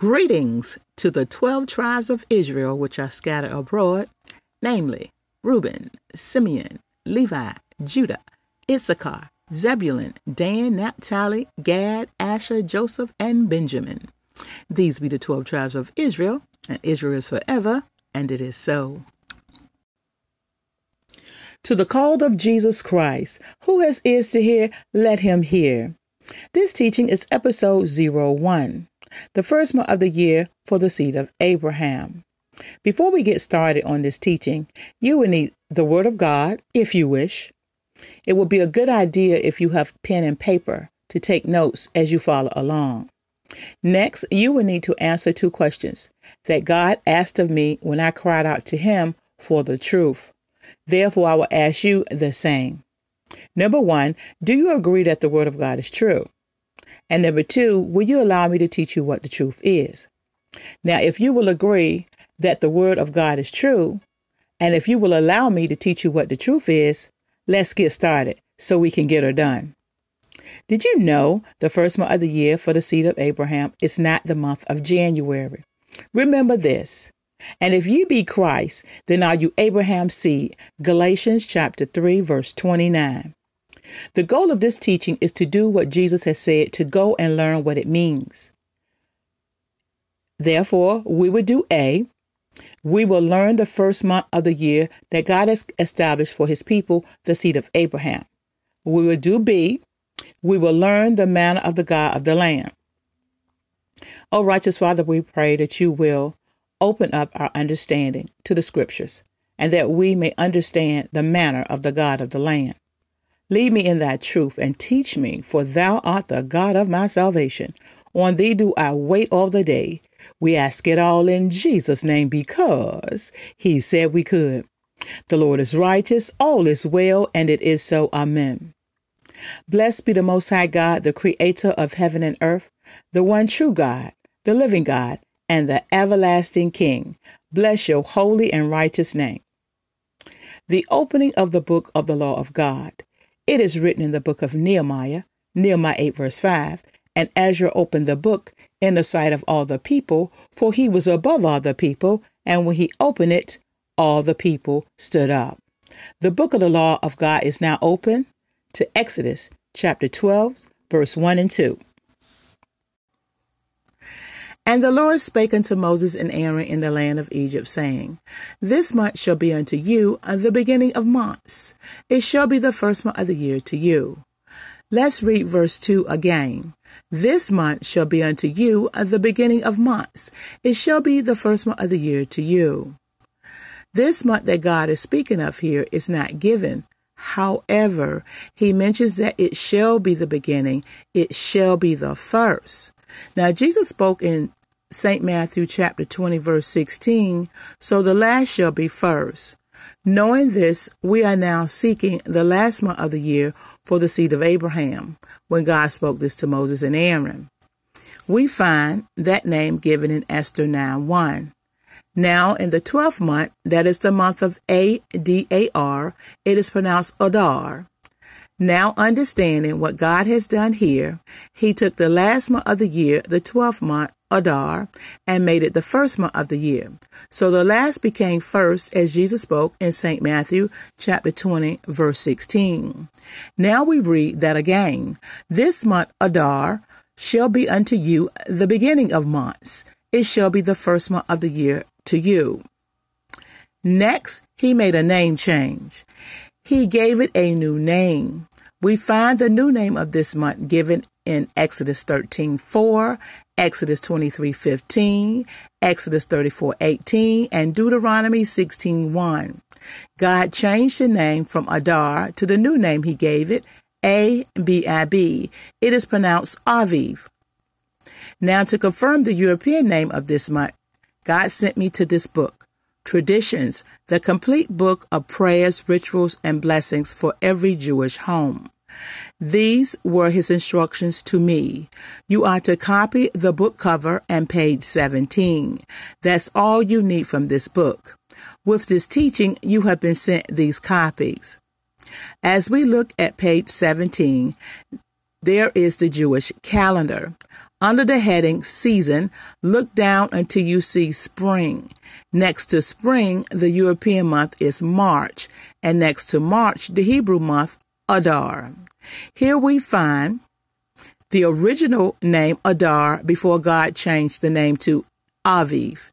Greetings to the twelve tribes of Israel which are scattered abroad, namely Reuben, Simeon, Levi, Judah, Issachar, Zebulun, Dan, Naphtali, Gad, Asher, Joseph, and Benjamin. These be the twelve tribes of Israel, and Israel is forever, and it is so. To the called of Jesus Christ, who has ears to hear, let him hear. This teaching is episode 01 the first month of the year for the seed of Abraham. Before we get started on this teaching, you will need the Word of God, if you wish. It would be a good idea if you have pen and paper to take notes as you follow along. Next, you will need to answer two questions that God asked of me when I cried out to Him for the truth. Therefore, I will ask you the same. Number one, do you agree that the Word of God is true? And number two, will you allow me to teach you what the truth is? Now, if you will agree that the word of God is true, and if you will allow me to teach you what the truth is, let's get started so we can get her done. Did you know the first month of the year for the seed of Abraham is not the month of January? Remember this. And if you be Christ, then are you Abraham's seed? Galatians chapter 3 verse 29. The goal of this teaching is to do what Jesus has said to go and learn what it means. Therefore, we will do A. We will learn the first month of the year that God has established for his people, the seed of Abraham. We will do B. We will learn the manner of the God of the land. O righteous Father, we pray that you will open up our understanding to the scriptures and that we may understand the manner of the God of the land. Lead me in thy truth and teach me, for thou art the God of my salvation. On thee do I wait all the day. We ask it all in Jesus' name because he said we could. The Lord is righteous, all is well, and it is so. Amen. Blessed be the Most High God, the Creator of heaven and earth, the one true God, the living God, and the everlasting King. Bless your holy and righteous name. The opening of the book of the law of God. It is written in the book of Nehemiah, Nehemiah 8, verse 5. And Ezra opened the book in the sight of all the people, for he was above all the people. And when he opened it, all the people stood up. The book of the law of God is now open to Exodus chapter 12, verse 1 and 2. And the Lord spake unto Moses and Aaron in the land of Egypt, saying, This month shall be unto you the beginning of months. It shall be the first month of the year to you. Let's read verse 2 again. This month shall be unto you the beginning of months. It shall be the first month of the year to you. This month that God is speaking of here is not given. However, he mentions that it shall be the beginning, it shall be the first. Now, Jesus spoke in St. Matthew chapter 20, verse 16, so the last shall be first. Knowing this, we are now seeking the last month of the year for the seed of Abraham, when God spoke this to Moses and Aaron. We find that name given in Esther 9 1. Now, in the twelfth month, that is the month of A D A R, it is pronounced Adar. Now understanding what God has done here, he took the last month of the year, the 12th month, Adar, and made it the first month of the year. So the last became first as Jesus spoke in St. Matthew chapter 20 verse 16. Now we read that again. This month Adar shall be unto you the beginning of months. It shall be the first month of the year to you. Next, he made a name change. He gave it a new name. We find the new name of this month given in Exodus 13 4, Exodus 23 15, Exodus 34 18, and Deuteronomy 16 1. God changed the name from Adar to the new name he gave it, A B I B. It is pronounced Aviv. Now, to confirm the European name of this month, God sent me to this book, Traditions, the complete book of prayers, rituals, and blessings for every Jewish home. These were his instructions to me. You are to copy the book cover and page 17. That's all you need from this book. With this teaching, you have been sent these copies. As we look at page 17, there is the Jewish calendar. Under the heading Season, look down until you see Spring. Next to Spring, the European month is March, and next to March, the Hebrew month, Adar. Here we find the original name Adar before God changed the name to Aviv.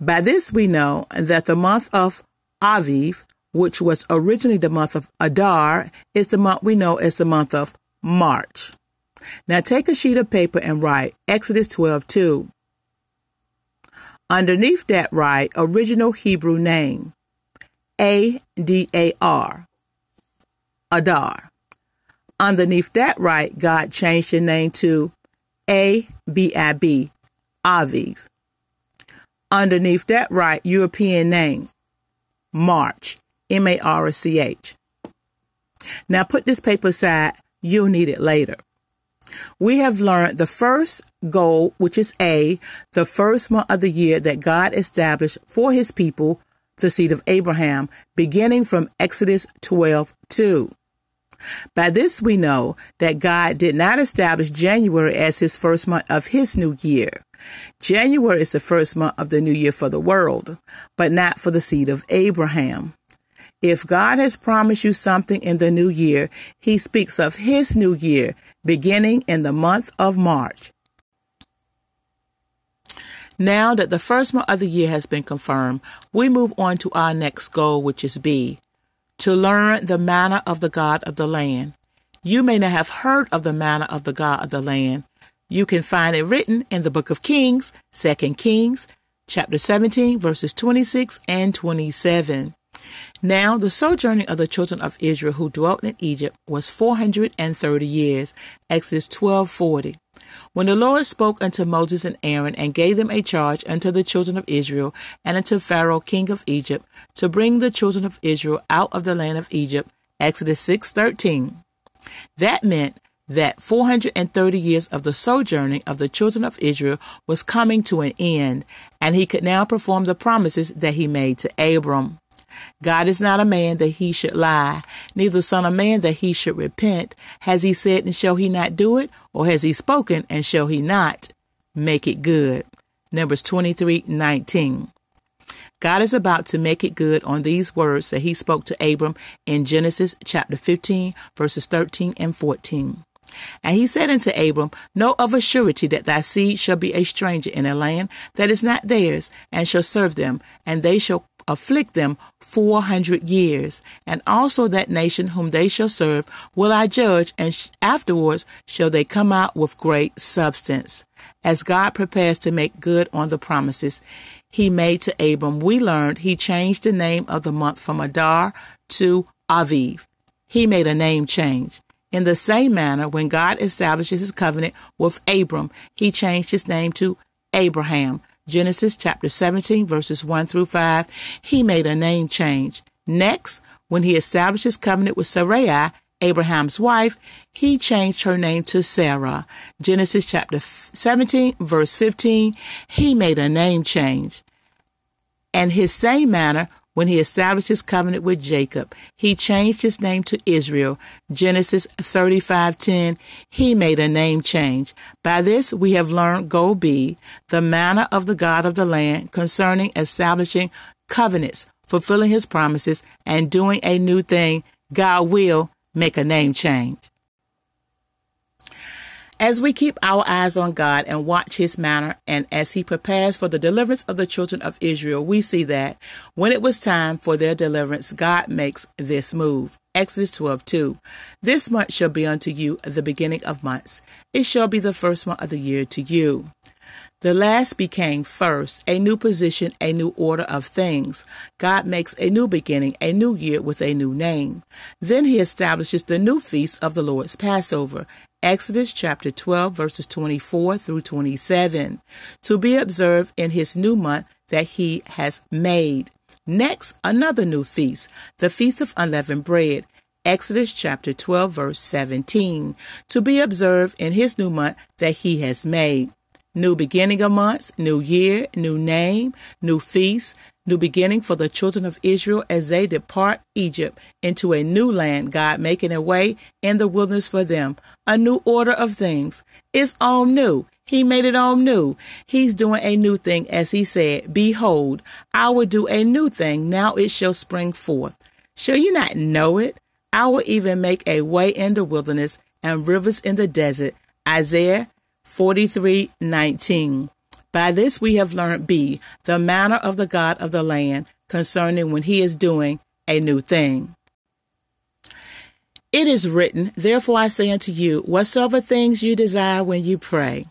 By this we know that the month of Aviv, which was originally the month of Adar, is the month we know as the month of March. Now take a sheet of paper and write Exodus 12 2. Underneath that, write original Hebrew name A D A R, Adar. Underneath that, right, God changed the name to A B I B, Aviv. Underneath that, right, European name March, M A R C H. Now put this paper aside, you'll need it later. We have learned the first goal, which is A, the first month of the year that God established for his people, the seed of Abraham, beginning from Exodus 12 2. By this we know that God did not establish January as his first month of his new year. January is the first month of the new year for the world, but not for the seed of Abraham. If God has promised you something in the new year, he speaks of his new year beginning in the month of March. Now that the first month of the year has been confirmed, we move on to our next goal, which is B to learn the manner of the God of the land. You may not have heard of the manner of the God of the land. You can find it written in the book of Kings, 2 Kings, chapter 17, verses 26 and 27. Now the sojourning of the children of Israel who dwelt in Egypt was 430 years. Exodus 12:40. When the Lord spoke unto Moses and Aaron and gave them a charge unto the children of Israel and unto Pharaoh king of Egypt to bring the children of Israel out of the land of Egypt, Exodus 6:13. That meant that 430 years of the sojourning of the children of Israel was coming to an end, and he could now perform the promises that he made to Abram. God is not a man that he should lie, neither son of man that he should repent. Has he said and shall he not do it? Or has he spoken and shall he not make it good? Numbers 23 19. God is about to make it good on these words that he spoke to Abram in Genesis chapter 15, verses 13 and 14. And he said unto Abram, Know of a surety that thy seed shall be a stranger in a land that is not theirs, and shall serve them, and they shall afflict them four hundred years. And also that nation whom they shall serve will I judge, and sh- afterwards shall they come out with great substance. As God prepares to make good on the promises he made to Abram, we learned he changed the name of the month from Adar to Aviv. He made a name change. In the same manner, when God establishes his covenant with Abram, he changed his name to Abraham Genesis chapter 17, verses 1 through 5, he made a name change. Next, when he established his covenant with Sarai, Abraham's wife, he changed her name to Sarah. Genesis chapter 17, verse 15, he made a name change. And his same manner, when he established his covenant with Jacob. He changed his name to Israel. Genesis 35:10. He made a name change. By this we have learned go be the manner of the God of the land concerning establishing covenants, fulfilling his promises, and doing a new thing. God will make a name change. As we keep our eyes on God and watch His manner, and as He prepares for the deliverance of the children of Israel, we see that when it was time for their deliverance, God makes this move. Exodus 12 2. This month shall be unto you the beginning of months. It shall be the first month of the year to you. The last became first, a new position, a new order of things. God makes a new beginning, a new year with a new name. Then he establishes the new feast of the Lord's Passover, Exodus chapter 12, verses 24 through 27, to be observed in his new month that he has made. Next, another new feast, the Feast of Unleavened Bread, Exodus chapter 12, verse 17, to be observed in his new month that he has made. New beginning of months, new year, new name, new feast, new beginning for the children of Israel as they depart Egypt into a new land, God making a way in the wilderness for them, a new order of things. It's all new. He made it all new. He's doing a new thing, as he said, Behold, I will do a new thing. Now it shall spring forth. Shall you not know it? I will even make a way in the wilderness and rivers in the desert. Isaiah 43 19. By this we have learned B, the manner of the God of the land concerning when he is doing a new thing. It is written, Therefore I say unto you, whatsoever things you desire when you pray.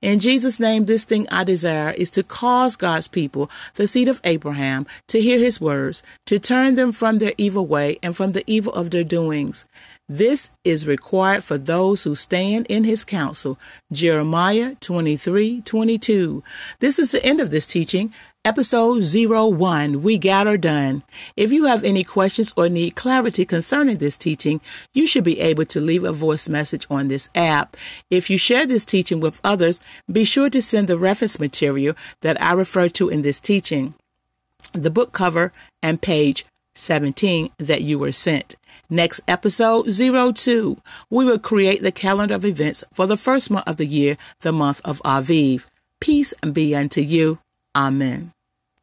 In Jesus' name, this thing I desire is to cause God's people, the seed of Abraham, to hear his words, to turn them from their evil way and from the evil of their doings. This is required for those who stand in his counsel. Jeremiah 23 22. This is the end of this teaching. Episode 01, We Got Her Done. If you have any questions or need clarity concerning this teaching, you should be able to leave a voice message on this app. If you share this teaching with others, be sure to send the reference material that I refer to in this teaching, the book cover and page 17 that you were sent. Next episode 02, we will create the calendar of events for the first month of the year, the month of Aviv. Peace be unto you. Amen.